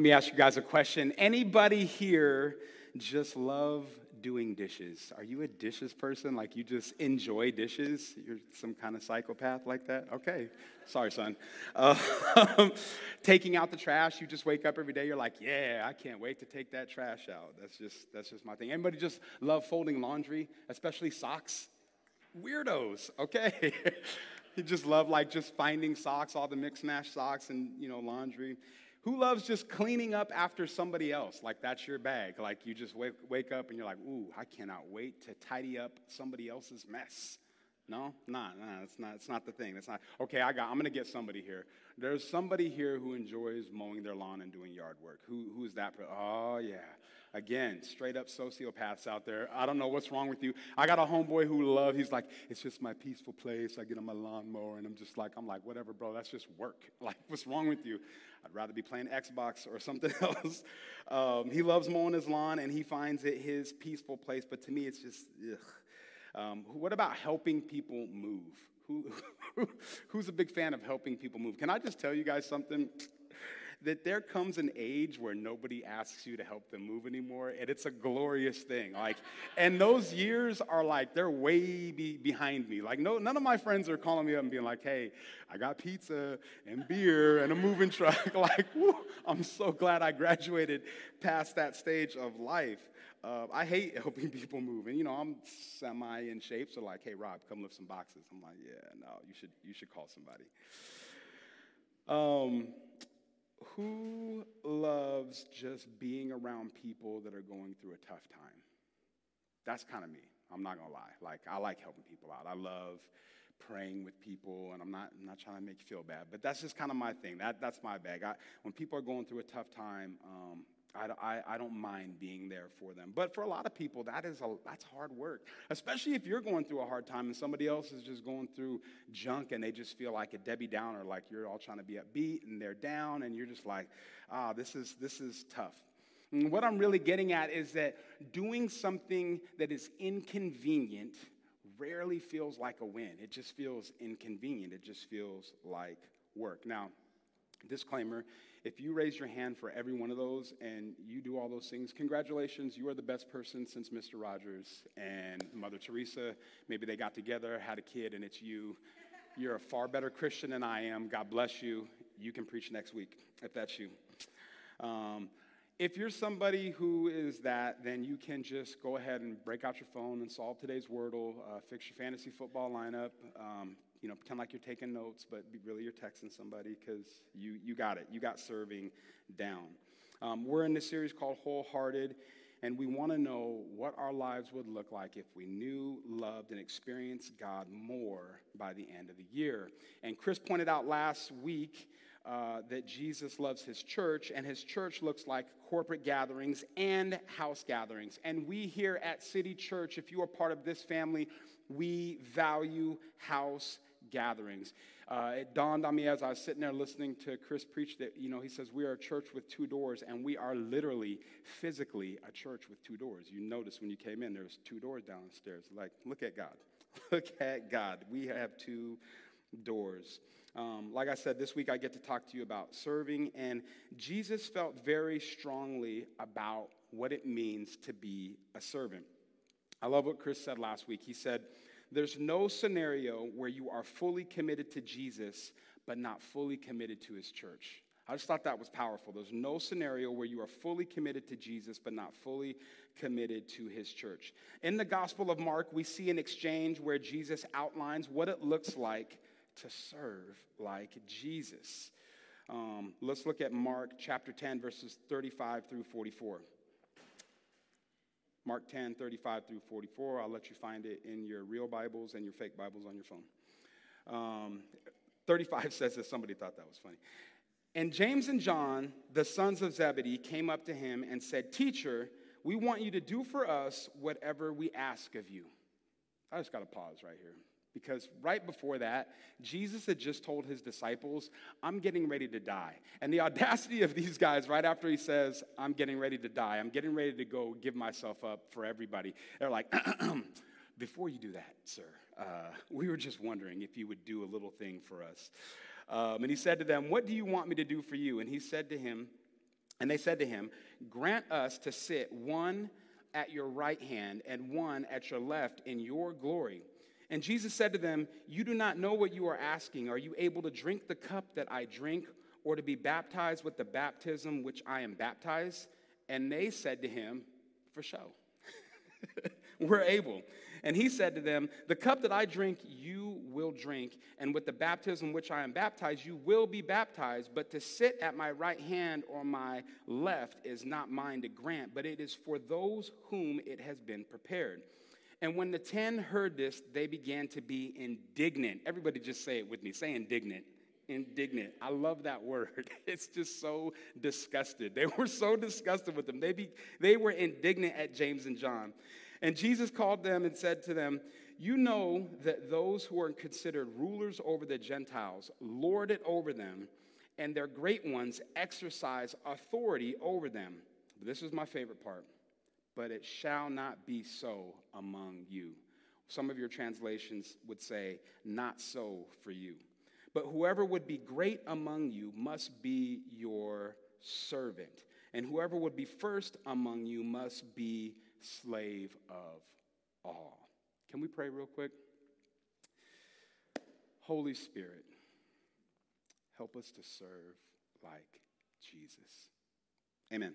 Let me ask you guys a question. Anybody here just love doing dishes? Are you a dishes person? Like you just enjoy dishes? You're some kind of psychopath like that? Okay. Sorry, son. Uh, taking out the trash, you just wake up every day, you're like, yeah, I can't wait to take that trash out. That's just, that's just my thing. Anybody just love folding laundry, especially socks? Weirdos, okay. you just love like just finding socks, all the mix mash socks and, you know, laundry. Who loves just cleaning up after somebody else? Like that's your bag. Like you just wake, wake up and you're like, ooh, I cannot wait to tidy up somebody else's mess. No, nah, nah, it's not, it's not the thing. It's not, okay, I got, I'm gonna get somebody here. There's somebody here who enjoys mowing their lawn and doing yard work. Who, who's that? Oh, yeah. Again, straight up sociopaths out there. I don't know what's wrong with you. I got a homeboy who love, he's like, it's just my peaceful place. I get on my lawnmower and I'm just like, I'm like, whatever, bro, that's just work. Like, what's wrong with you? I'd rather be playing Xbox or something else. Um, he loves mowing his lawn and he finds it his peaceful place, but to me, it's just, ugh. Um, what about helping people move? Who, who's a big fan of helping people move? Can I just tell you guys something? That there comes an age where nobody asks you to help them move anymore, and it's a glorious thing. Like, and those years are like they're way be behind me. Like, no, none of my friends are calling me up and being like, "Hey, I got pizza and beer and a moving truck." like, whew, I'm so glad I graduated past that stage of life. Uh, I hate helping people move, and you know I'm semi in shape, so like, hey Rob, come lift some boxes. I'm like, yeah, no, you should you should call somebody. Um, who loves just being around people that are going through a tough time? That's kind of me. I'm not gonna lie. Like I like helping people out. I love praying with people, and I'm not, I'm not trying to make you feel bad, but that's just kind of my thing. That, that's my bag. I, when people are going through a tough time, um, I, I, I, don't mind being there for them. But for a lot of people, that is a, that's hard work, especially if you're going through a hard time and somebody else is just going through junk and they just feel like a Debbie Downer, like you're all trying to be upbeat and they're down and you're just like, ah, this is, this is tough. And what I'm really getting at is that doing something that is inconvenient rarely feels like a win. It just feels inconvenient. It just feels like work. Now, disclaimer if you raise your hand for every one of those and you do all those things, congratulations, you are the best person since Mr. Rogers and Mother Teresa. Maybe they got together, had a kid, and it's you. You're a far better Christian than I am. God bless you. You can preach next week if that's you. Um, if you're somebody who is that, then you can just go ahead and break out your phone and solve today's Wordle, uh, fix your fantasy football lineup, um, you know, pretend like you're taking notes, but really you're texting somebody because you, you got it. You got serving down. Um, we're in this series called Wholehearted, and we want to know what our lives would look like if we knew, loved, and experienced God more by the end of the year. And Chris pointed out last week uh, that Jesus loves his church, and his church looks like corporate gatherings and house gatherings. And we here at City Church, if you are part of this family, we value house gatherings. Uh, it dawned on me as I was sitting there listening to Chris preach that, you know, he says, We are a church with two doors, and we are literally, physically, a church with two doors. You notice when you came in, there's two doors downstairs. Like, look at God. look at God. We have two doors. Um, like I said, this week I get to talk to you about serving, and Jesus felt very strongly about what it means to be a servant. I love what Chris said last week. He said, there's no scenario where you are fully committed to Jesus, but not fully committed to his church. I just thought that was powerful. There's no scenario where you are fully committed to Jesus, but not fully committed to his church. In the Gospel of Mark, we see an exchange where Jesus outlines what it looks like to serve like Jesus. Um, let's look at Mark chapter 10, verses 35 through 44. Mark 10, 35 through 44. I'll let you find it in your real Bibles and your fake Bibles on your phone. Um, 35 says that somebody thought that was funny. And James and John, the sons of Zebedee, came up to him and said, Teacher, we want you to do for us whatever we ask of you. I just got to pause right here. Because right before that, Jesus had just told his disciples, I'm getting ready to die. And the audacity of these guys, right after he says, I'm getting ready to die, I'm getting ready to go give myself up for everybody, they're like, Before you do that, sir, uh, we were just wondering if you would do a little thing for us. Um, and he said to them, What do you want me to do for you? And he said to him, And they said to him, Grant us to sit one at your right hand and one at your left in your glory. And Jesus said to them, You do not know what you are asking. Are you able to drink the cup that I drink, or to be baptized with the baptism which I am baptized? And they said to him, For show. We're able. And he said to them, The cup that I drink, you will drink, and with the baptism which I am baptized, you will be baptized. But to sit at my right hand or my left is not mine to grant, but it is for those whom it has been prepared. And when the ten heard this, they began to be indignant. Everybody just say it with me. Say indignant. Indignant. I love that word. It's just so disgusted. They were so disgusted with them. They, be, they were indignant at James and John. And Jesus called them and said to them, You know that those who are considered rulers over the Gentiles lord it over them, and their great ones exercise authority over them. This is my favorite part. But it shall not be so among you. Some of your translations would say, Not so for you. But whoever would be great among you must be your servant. And whoever would be first among you must be slave of all. Can we pray real quick? Holy Spirit, help us to serve like Jesus. Amen.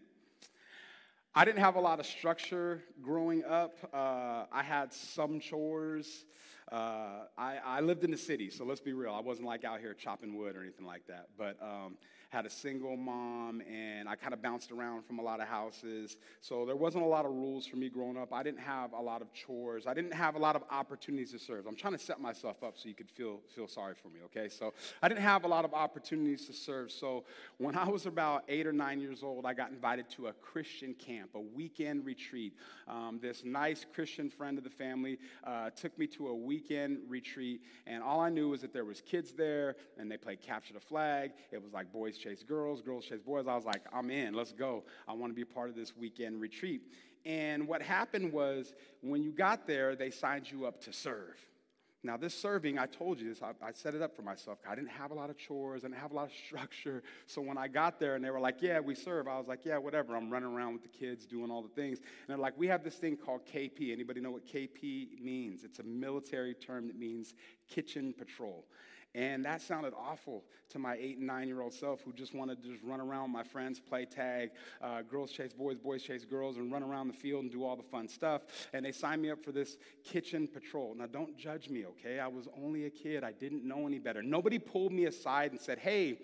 I didn't have a lot of structure growing up. Uh, I had some chores. Uh, I, I, lived in the city, so let's be real. I wasn't like out here chopping wood or anything like that. But um, had a single mom, and I kind of bounced around from a lot of houses. So there wasn't a lot of rules for me growing up. I didn't have a lot of chores. I didn't have a lot of opportunities to serve. I'm trying to set myself up so you could feel, feel sorry for me, okay? So I didn't have a lot of opportunities to serve. So when I was about eight or nine years old, I got invited to a Christian camp, a weekend retreat. Um, this nice Christian friend of the family uh, took me to a weekend retreat, and all I knew was that there was kids there, and they played capture the flag. It was like boys chase girls, girls chase boys. I was like, I'm in, let's go. I want to be part of this weekend retreat. And what happened was when you got there, they signed you up to serve. Now, this serving, I told you this, I, I, set it up for myself. I didn't have a lot of chores, I didn't have a lot of structure. So when I got there and they were like, Yeah, we serve, I was like, Yeah, whatever. I'm running around with the kids doing all the things. And they're like, We have this thing called KP. Anybody know what KP means? It's a military term that means kitchen patrol. And that sounded awful to my eight and nine year old self who just wanted to just run around with my friends, play tag, uh, girls chase boys, boys chase girls, and run around the field and do all the fun stuff. And they signed me up for this kitchen patrol. Now, don't judge me, okay? I was only a kid, I didn't know any better. Nobody pulled me aside and said, hey,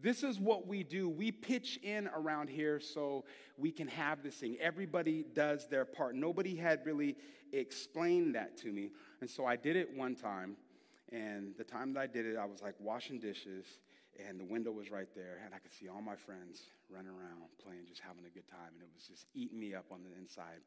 this is what we do. We pitch in around here so we can have this thing. Everybody does their part. Nobody had really explained that to me. And so I did it one time. And the time that I did it, I was like washing dishes, and the window was right there, and I could see all my friends running around, playing, just having a good time, and it was just eating me up on the inside.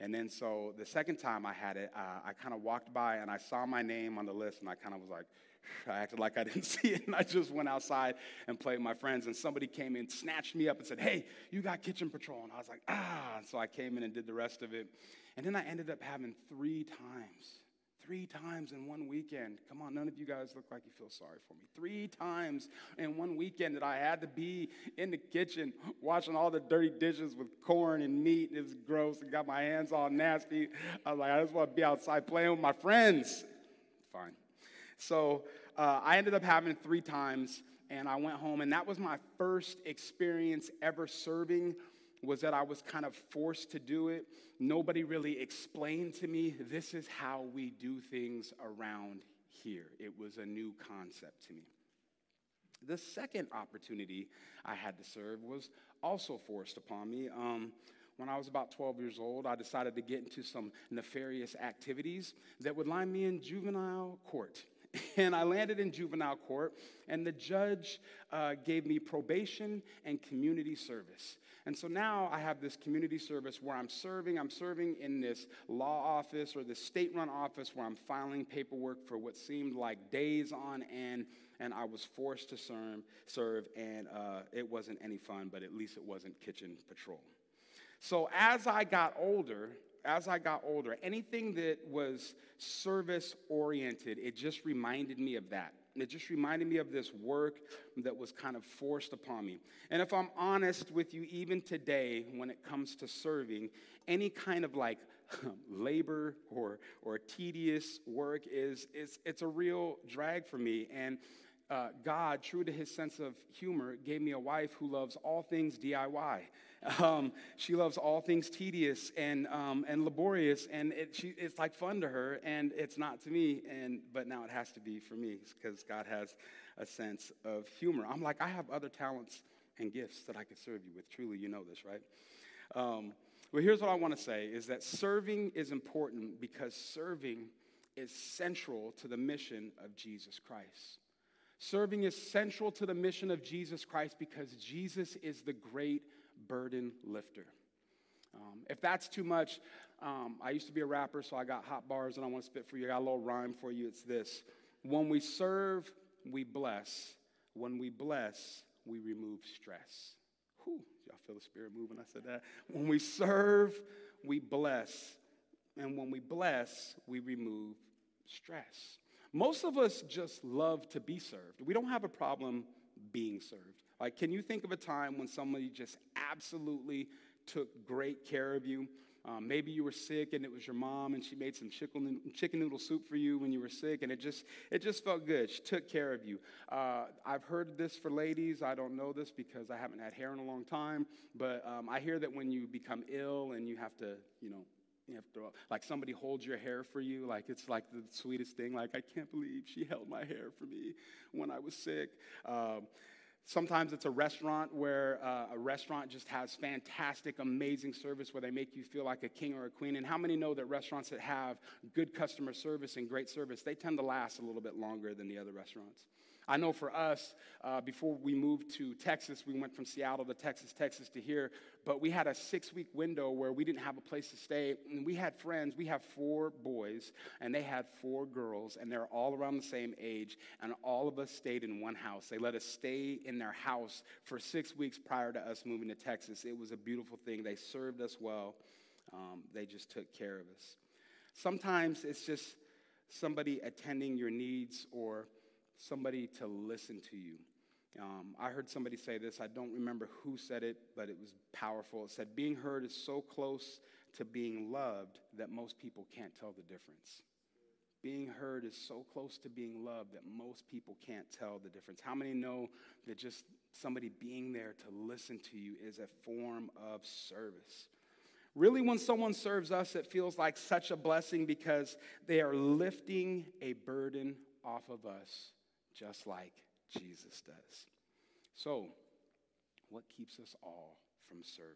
And then so the second time I had it, uh, I kind of walked by and I saw my name on the list, and I kind of was like, I acted like I didn't see it, and I just went outside and played with my friends. And somebody came in, snatched me up, and said, Hey, you got kitchen patrol. And I was like, Ah. And so I came in and did the rest of it. And then I ended up having three times Three times in one weekend. Come on, none of you guys look like you feel sorry for me. Three times in one weekend that I had to be in the kitchen washing all the dirty dishes with corn and meat. It was gross. and got my hands all nasty. I was like, I just want to be outside playing with my friends. Fine. So uh, I ended up having three times, and I went home, and that was my first experience ever serving was that I was kind of forced to do it. Nobody really explained to me, this is how we do things around here. It was a new concept to me. The second opportunity I had to serve was also forced upon me. Um, when I was about 12 years old, I decided to get into some nefarious activities that would line me in juvenile court. And I landed in juvenile court, and the judge uh, gave me probation and community service. And so now I have this community service where I'm serving. I'm serving in this law office or this state run office where I'm filing paperwork for what seemed like days on end. And I was forced to serve, serve and uh, it wasn't any fun, but at least it wasn't kitchen patrol. So as I got older, as I got older, anything that was service oriented, it just reminded me of that. It just reminded me of this work that was kind of forced upon me. And if I'm honest with you, even today, when it comes to serving, any kind of like labor or, or tedious work is, is it's a real drag for me. And uh, God, true to his sense of humor, gave me a wife who loves all things DIY. Um, she loves all things tedious and, um, and laborious, and it, she, it's like fun to her, and it's not to me. And, but now it has to be for me because God has a sense of humor. I'm like, I have other talents and gifts that I could serve you with. Truly, you know this, right? Um, well, here's what I want to say is that serving is important because serving is central to the mission of Jesus Christ. Serving is central to the mission of Jesus Christ because Jesus is the great burden lifter. Um, if that's too much, um, I used to be a rapper, so I got hot bars and I want to spit for you. I got a little rhyme for you. It's this When we serve, we bless. When we bless, we remove stress. Whew, y'all feel the spirit moving? When I said that. When we serve, we bless. And when we bless, we remove stress. Most of us just love to be served. We don't have a problem being served. Like, can you think of a time when somebody just absolutely took great care of you? Um, maybe you were sick and it was your mom and she made some chicken, noodle soup for you when you were sick and it just, it just felt good. She took care of you. Uh, I've heard this for ladies. I don't know this because I haven't had hair in a long time, but um, I hear that when you become ill and you have to, you know, you have to, like somebody holds your hair for you, like it's like the sweetest thing. Like, I can't believe she held my hair for me when I was sick. Um, Sometimes it's a restaurant where uh, a restaurant just has fantastic, amazing service where they make you feel like a king or a queen. And how many know that restaurants that have good customer service and great service, they tend to last a little bit longer than the other restaurants? I know for us, uh, before we moved to Texas, we went from Seattle to Texas, Texas to here, but we had a six week window where we didn't have a place to stay. And we had friends. We have four boys, and they had four girls, and they're all around the same age. And all of us stayed in one house. They let us stay in their house for six weeks prior to us moving to Texas. It was a beautiful thing. They served us well, um, they just took care of us. Sometimes it's just somebody attending your needs or somebody to listen to you. Um, I heard somebody say this. I don't remember who said it, but it was powerful. It said, Being heard is so close to being loved that most people can't tell the difference. Being heard is so close to being loved that most people can't tell the difference. How many know that just somebody being there to listen to you is a form of service? Really, when someone serves us, it feels like such a blessing because they are lifting a burden off of us just like Jesus does. So, what keeps us all from serving?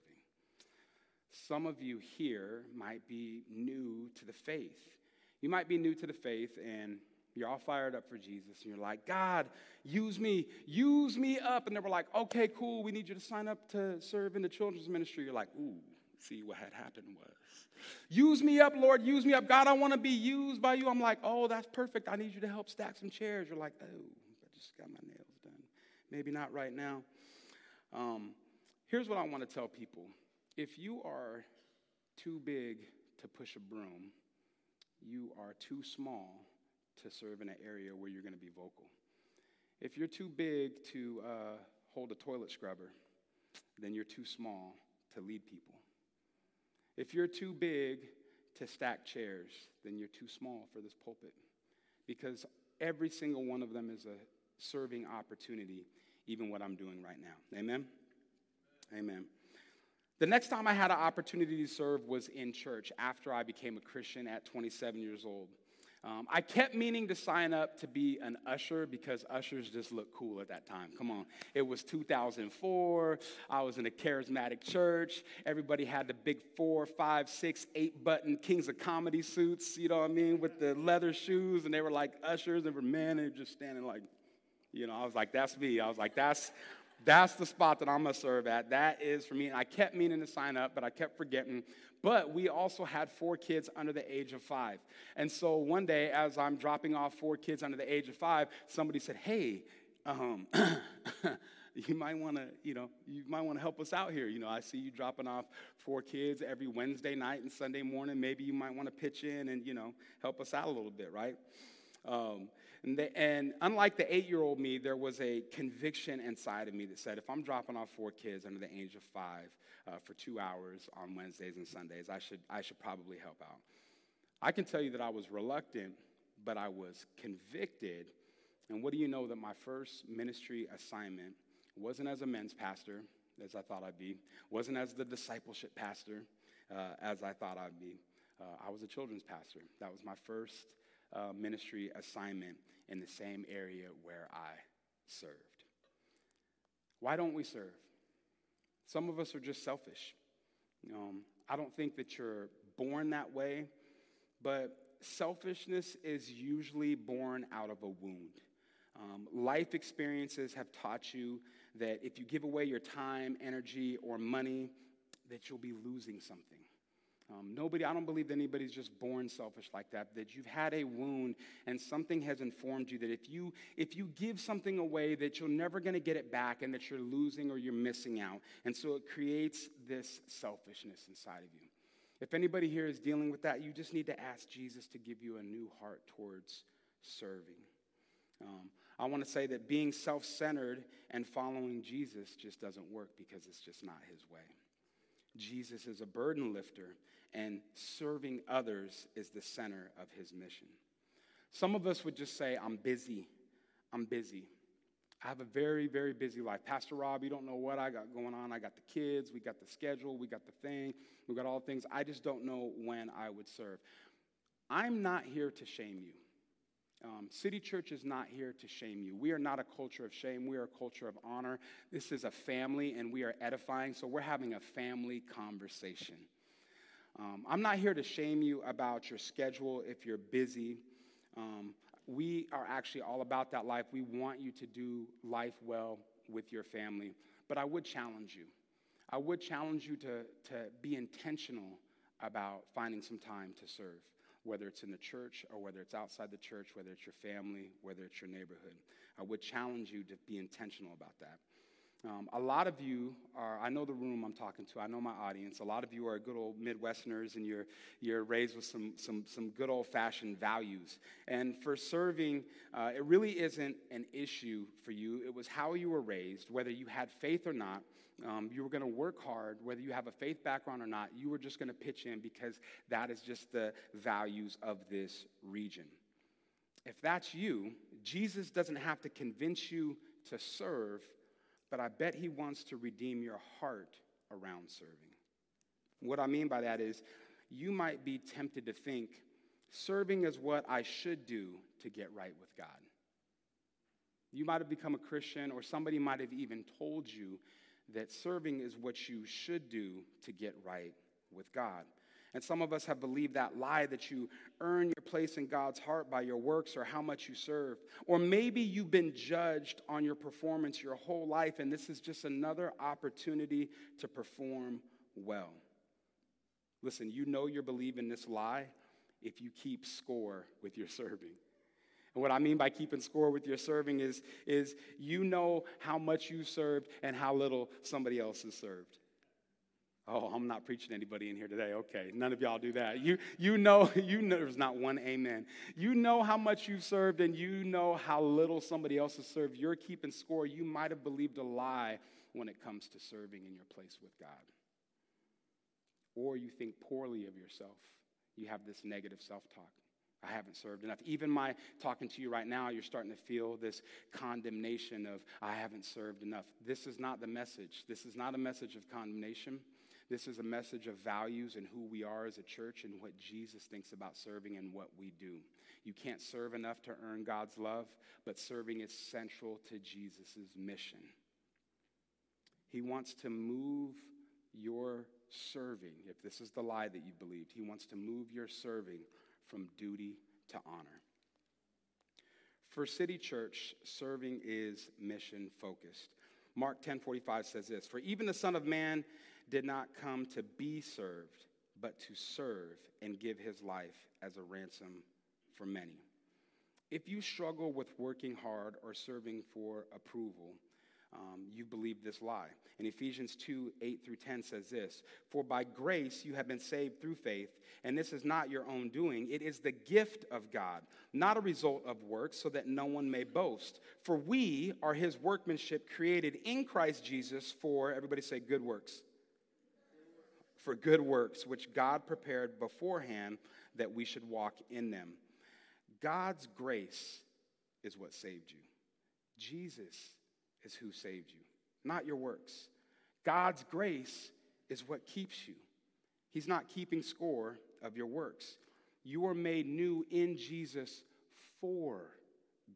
Some of you here might be new to the faith. You might be new to the faith and you're all fired up for Jesus and you're like, God, use me, use me up. And they were like, okay, cool, we need you to sign up to serve in the children's ministry. You're like, ooh, see what had happened was. Use me up, Lord, use me up. God, I want to be used by you. I'm like, oh, that's perfect. I need you to help stack some chairs. You're like, oh, I just got my nails done. Maybe not right now. Um, here's what I want to tell people if you are too big to push a broom, you are too small to serve in an area where you're going to be vocal. If you're too big to uh, hold a toilet scrubber, then you're too small to lead people. If you're too big to stack chairs, then you're too small for this pulpit. Because every single one of them is a serving opportunity, even what I'm doing right now. Amen? Amen. The next time I had an opportunity to serve was in church after I became a Christian at 27 years old. Um, I kept meaning to sign up to be an usher because ushers just looked cool at that time. Come on. It was 2004. I was in a charismatic church. Everybody had the big four, five, six, eight button Kings of Comedy suits, you know what I mean, with the leather shoes. And they were like ushers. They were men. And just standing like, you know, I was like, that's me. I was like, that's. That's the spot that I'm gonna serve at. That is for me. And I kept meaning to sign up, but I kept forgetting. But we also had four kids under the age of five. And so one day, as I'm dropping off four kids under the age of five, somebody said, Hey, um, you might want to, you know, you might want to help us out here. You know, I see you dropping off four kids every Wednesday night and Sunday morning. Maybe you might want to pitch in and, you know, help us out a little bit, right? Um, and, the, and, unlike the eight year old me, there was a conviction inside of me that said, if I'm dropping off four kids under the age of five uh, for two hours on Wednesdays and Sundays, I should, I should probably help out. I can tell you that I was reluctant, but I was convicted. And what do you know that my first ministry assignment wasn't as a men's pastor, as I thought I'd be, wasn't as the discipleship pastor, uh, as I thought I'd be. Uh, I was a children's pastor. That was my first uh, ministry assignment in the same area where I served. Why don't we serve? Some of us are just selfish. Um, I don't think that you're born that way, but selfishness is usually born out of a wound. Um, life experiences have taught you that if you give away your time, energy, or money, that you'll be losing something. Um, nobody, I don't believe that anybody's just born selfish like that. That you've had a wound and something has informed you that if you if you give something away, that you're never going to get it back, and that you're losing or you're missing out. And so it creates this selfishness inside of you. If anybody here is dealing with that, you just need to ask Jesus to give you a new heart towards serving. Um, I want to say that being self centered and following Jesus just doesn't work because it's just not his way. Jesus is a burden lifter, and serving others is the center of his mission. Some of us would just say, I'm busy. I'm busy. I have a very, very busy life. Pastor Rob, you don't know what I got going on. I got the kids, we got the schedule, we got the thing, we got all things. I just don't know when I would serve. I'm not here to shame you. Um, City Church is not here to shame you. We are not a culture of shame. We are a culture of honor. This is a family, and we are edifying, so we're having a family conversation. Um, I'm not here to shame you about your schedule if you're busy. Um, we are actually all about that life. We want you to do life well with your family. But I would challenge you. I would challenge you to, to be intentional about finding some time to serve whether it's in the church or whether it's outside the church, whether it's your family, whether it's your neighborhood. I would challenge you to be intentional about that. Um, a lot of you are, I know the room I'm talking to, I know my audience. A lot of you are good old Midwesterners and you're, you're raised with some, some, some good old fashioned values. And for serving, uh, it really isn't an issue for you. It was how you were raised, whether you had faith or not. Um, you were going to work hard, whether you have a faith background or not. You were just going to pitch in because that is just the values of this region. If that's you, Jesus doesn't have to convince you to serve, but I bet he wants to redeem your heart around serving. What I mean by that is, you might be tempted to think serving is what I should do to get right with God. You might have become a Christian, or somebody might have even told you that serving is what you should do to get right with God. And some of us have believed that lie that you earn your place in God's heart by your works or how much you serve. Or maybe you've been judged on your performance your whole life, and this is just another opportunity to perform well. Listen, you know you're believing this lie if you keep score with your serving. And what I mean by keeping score with your serving is, is you know how much you served and how little somebody else has served. Oh, I'm not preaching anybody in here today. Okay, none of y'all do that. You, you know, you know, there's not one amen. You know how much you've served and you know how little somebody else has served. You're keeping score. You might have believed a lie when it comes to serving in your place with God. Or you think poorly of yourself. You have this negative self talk. I haven't served enough. Even my talking to you right now, you're starting to feel this condemnation of, I haven't served enough. This is not the message. This is not a message of condemnation. This is a message of values and who we are as a church and what Jesus thinks about serving and what we do. You can't serve enough to earn God's love, but serving is central to Jesus' mission. He wants to move your serving, if this is the lie that you believed, he wants to move your serving from duty to honor. For City Church, serving is mission focused. Mark 10:45 says this, "For even the Son of Man did not come to be served, but to serve and give his life as a ransom for many." If you struggle with working hard or serving for approval, um, you believe this lie. And Ephesians 2 8 through 10 says this For by grace you have been saved through faith, and this is not your own doing. It is the gift of God, not a result of works, so that no one may boast. For we are his workmanship created in Christ Jesus for, everybody say, good works. For good works, which God prepared beforehand that we should walk in them. God's grace is what saved you. Jesus is who saved you, not your works. God's grace is what keeps you. He's not keeping score of your works. You are made new in Jesus for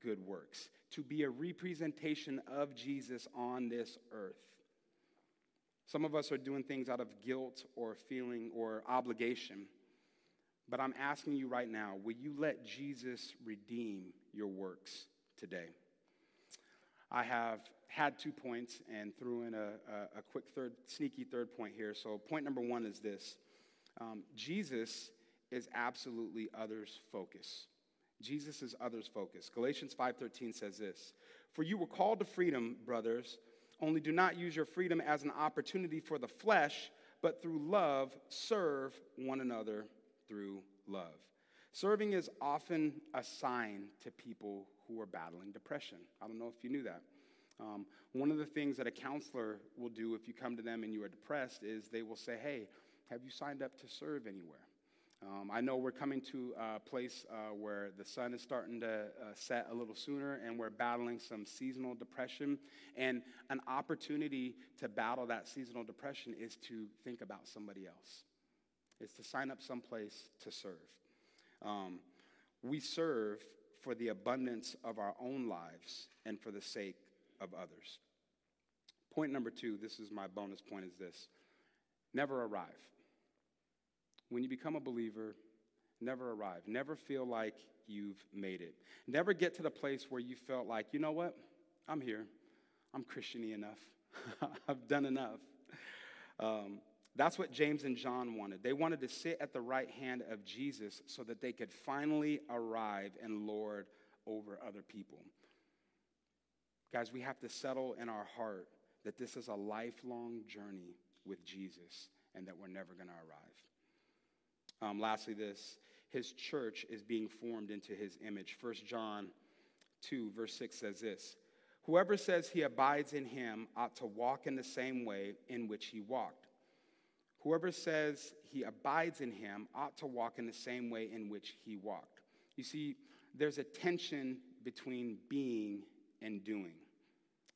good works, to be a representation of Jesus on this earth. Some of us are doing things out of guilt or feeling or obligation. But I'm asking you right now will you let Jesus redeem your works today? I have had two points and threw in a, a, a quick third, sneaky third point here. So, point number one is this um, Jesus is absolutely others focused. Jesus is others focused. Galatians 5:13 says this, "For you were called to freedom, brothers, only do not use your freedom as an opportunity for the flesh, but through love serve one another through love." Serving is often a sign to people who are battling depression. I don't know if you knew that. Um, one of the things that a counselor will do if you come to them and you are depressed is they will say, Hey, have you signed up to serve anywhere? Um, I know we're coming to a place uh, where the sun is starting to uh, set a little sooner and we're battling some seasonal depression. And an opportunity to battle that seasonal depression is to think about somebody else, is to sign up someplace to serve. Um, we serve for the abundance of our own lives and for the sake of others. Point number two, this is my bonus point, is this never arrive. When you become a believer, never arrive. Never feel like you've made it. Never get to the place where you felt like, you know what? I'm here. I'm Christiany enough. I've done enough. Um, that's what James and John wanted. They wanted to sit at the right hand of Jesus so that they could finally arrive and lord over other people. Guys, we have to settle in our heart that this is a lifelong journey with Jesus and that we're never going to arrive. Um, lastly, this his church is being formed into his image. 1 John 2, verse 6 says this Whoever says he abides in him ought to walk in the same way in which he walked. Whoever says he abides in him ought to walk in the same way in which he walked. You see, there's a tension between being and doing.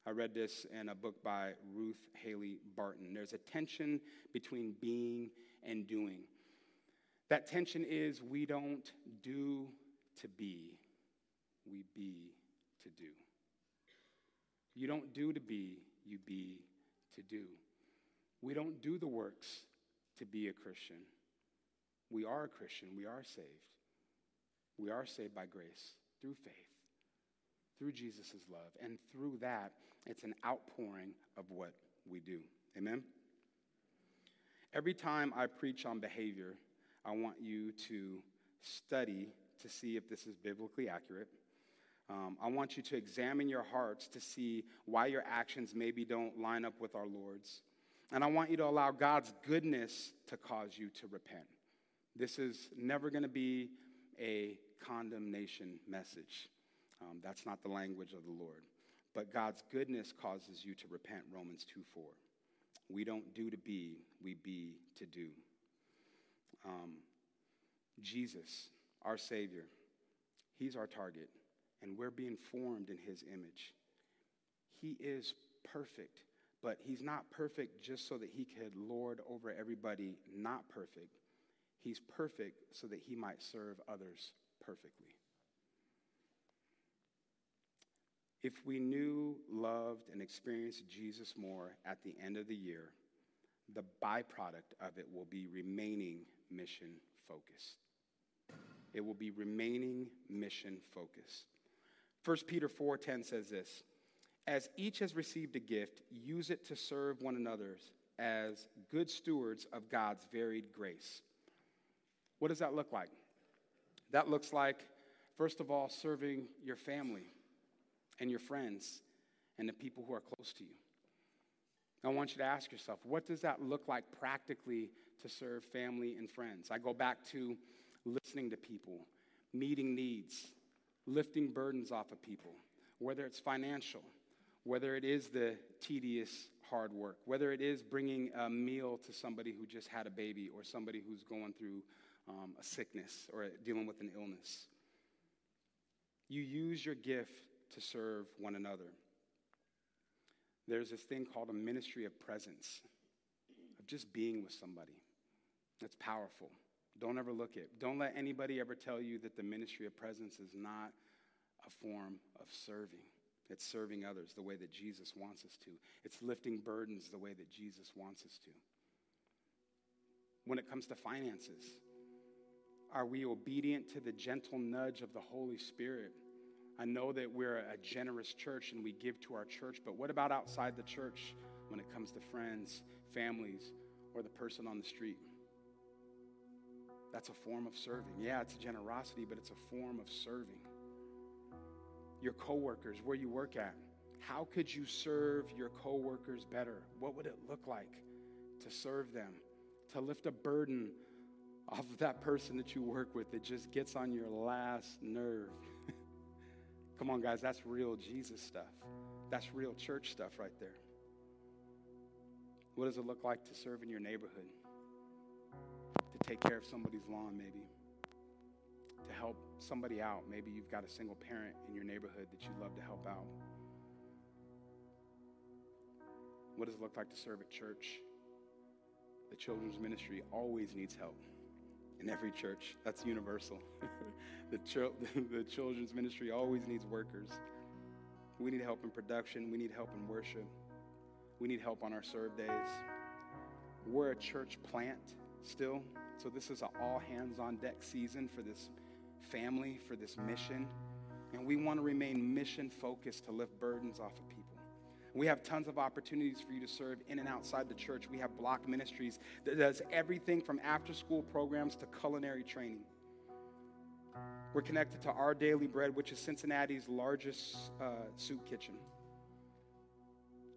I read this in a book by Ruth Haley Barton. There's a tension between being and doing. That tension is we don't do to be, we be to do. You don't do to be, you be to do. We don't do the works to be a Christian. We are a Christian. We are saved. We are saved by grace through faith through Jesus' love. And through that, it's an outpouring of what we do. Amen? Every time I preach on behavior, I want you to study to see if this is biblically accurate. Um, I want you to examine your hearts to see why your actions maybe don't line up with our Lord's. And I want you to allow God's goodness to cause you to repent. This is never going to be a condemnation message. Um, that's not the language of the Lord. But God's goodness causes you to repent, Romans 2 4. We don't do to be, we be to do. Um, Jesus, our Savior, He's our target, and we're being formed in His image. He is perfect, but He's not perfect just so that He could lord over everybody not perfect. He's perfect so that He might serve others perfectly. If we knew, loved, and experienced Jesus more at the end of the year, the byproduct of it will be remaining mission focused. It will be remaining mission focused. 1 Peter 4:10 says this, as each has received a gift, use it to serve one another as good stewards of God's varied grace. What does that look like? That looks like, first of all, serving your family and your friends and the people who are close to you. I want you to ask yourself, what does that look like practically to serve family and friends? I go back to listening to people, meeting needs, lifting burdens off of people, whether it's financial, whether it is the tedious hard work, whether it is bringing a meal to somebody who just had a baby or somebody who's going through um, a sickness or dealing with an illness. You use your gift to serve one another. There's this thing called a ministry of presence, of just being with somebody. That's powerful. Don't ever look at, don't let anybody ever tell you that the ministry of presence is not a form of serving. It's serving others the way that Jesus wants us to. It's lifting burdens the way that Jesus wants us to. When it comes to finances, are we obedient to the gentle nudge of the Holy Spirit? I know that we're a generous church and we give to our church, but what about outside the church when it comes to friends, families, or the person on the street? That's a form of serving. Yeah, it's generosity, but it's a form of serving. Your coworkers, where you work at, how could you serve your coworkers better? What would it look like to serve them? To lift a burden off of that person that you work with that just gets on your last nerve. Come on, guys, that's real Jesus stuff. That's real church stuff right there. What does it look like to serve in your neighborhood? To take care of somebody's lawn, maybe. Help somebody out. Maybe you've got a single parent in your neighborhood that you'd love to help out. What does it look like to serve at church? The children's ministry always needs help in every church. That's universal. the, the children's ministry always needs workers. We need help in production. We need help in worship. We need help on our serve days. We're a church plant still. So this is an all hands on deck season for this family, for this mission. And we want to remain mission focused to lift burdens off of people. We have tons of opportunities for you to serve in and outside the church. We have block ministries that does everything from after school programs to culinary training. We're connected to Our Daily Bread, which is Cincinnati's largest uh, soup kitchen.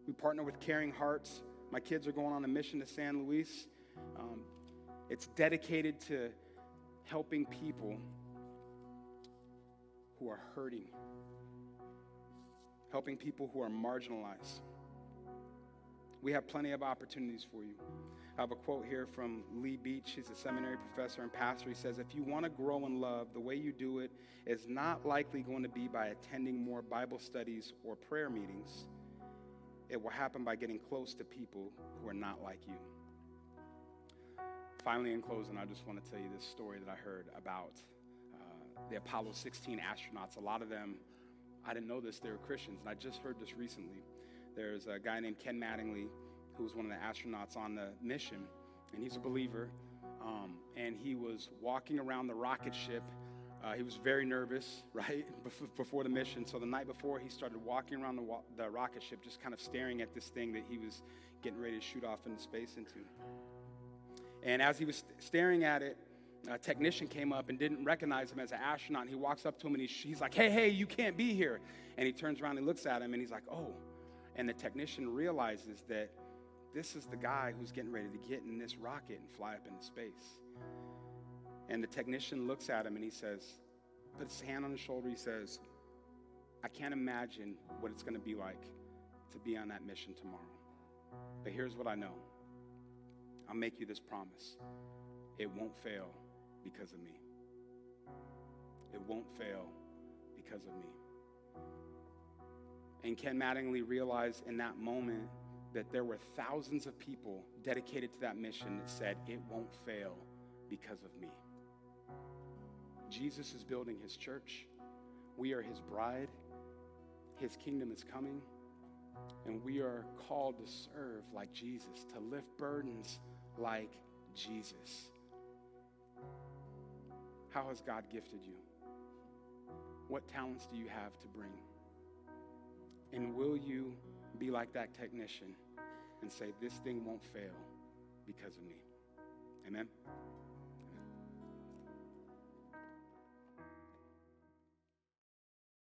We partner with Caring Hearts. My kids are going on a mission to San Luis. Um, it's dedicated to helping people who are hurting helping people who are marginalized. We have plenty of opportunities for you. I have a quote here from Lee Beach. He's a seminary professor and pastor. He says, If you want to grow in love, the way you do it is not likely going to be by attending more Bible studies or prayer meetings. It will happen by getting close to people who are not like you. Finally, in closing, I just want to tell you this story that I heard about the Apollo 16 astronauts. A lot of them I didn't know this, they were Christians, and I just heard this recently. There's a guy named Ken Mattingly who was one of the astronauts on the mission, and he's a believer. Um, and he was walking around the rocket ship. Uh, he was very nervous, right, before the mission. So the night before, he started walking around the, wa- the rocket ship, just kind of staring at this thing that he was getting ready to shoot off into space into. And as he was st- staring at it, a technician came up and didn't recognize him as an astronaut. He walks up to him and he's, he's like, hey, hey, you can't be here. And he turns around and looks at him and he's like, oh. And the technician realizes that this is the guy who's getting ready to get in this rocket and fly up into space. And the technician looks at him and he says, puts his hand on his shoulder. He says, I can't imagine what it's going to be like to be on that mission tomorrow. But here's what I know I'll make you this promise it won't fail because of me. It won't fail because of me. And Ken Mattingly realized in that moment that there were thousands of people dedicated to that mission that said, It won't fail because of me. Jesus is building his church. We are his bride. His kingdom is coming. And we are called to serve like Jesus, to lift burdens like Jesus. How has God gifted you? What talents do you have to bring? And will you be like that technician and say, This thing won't fail because of me? Amen?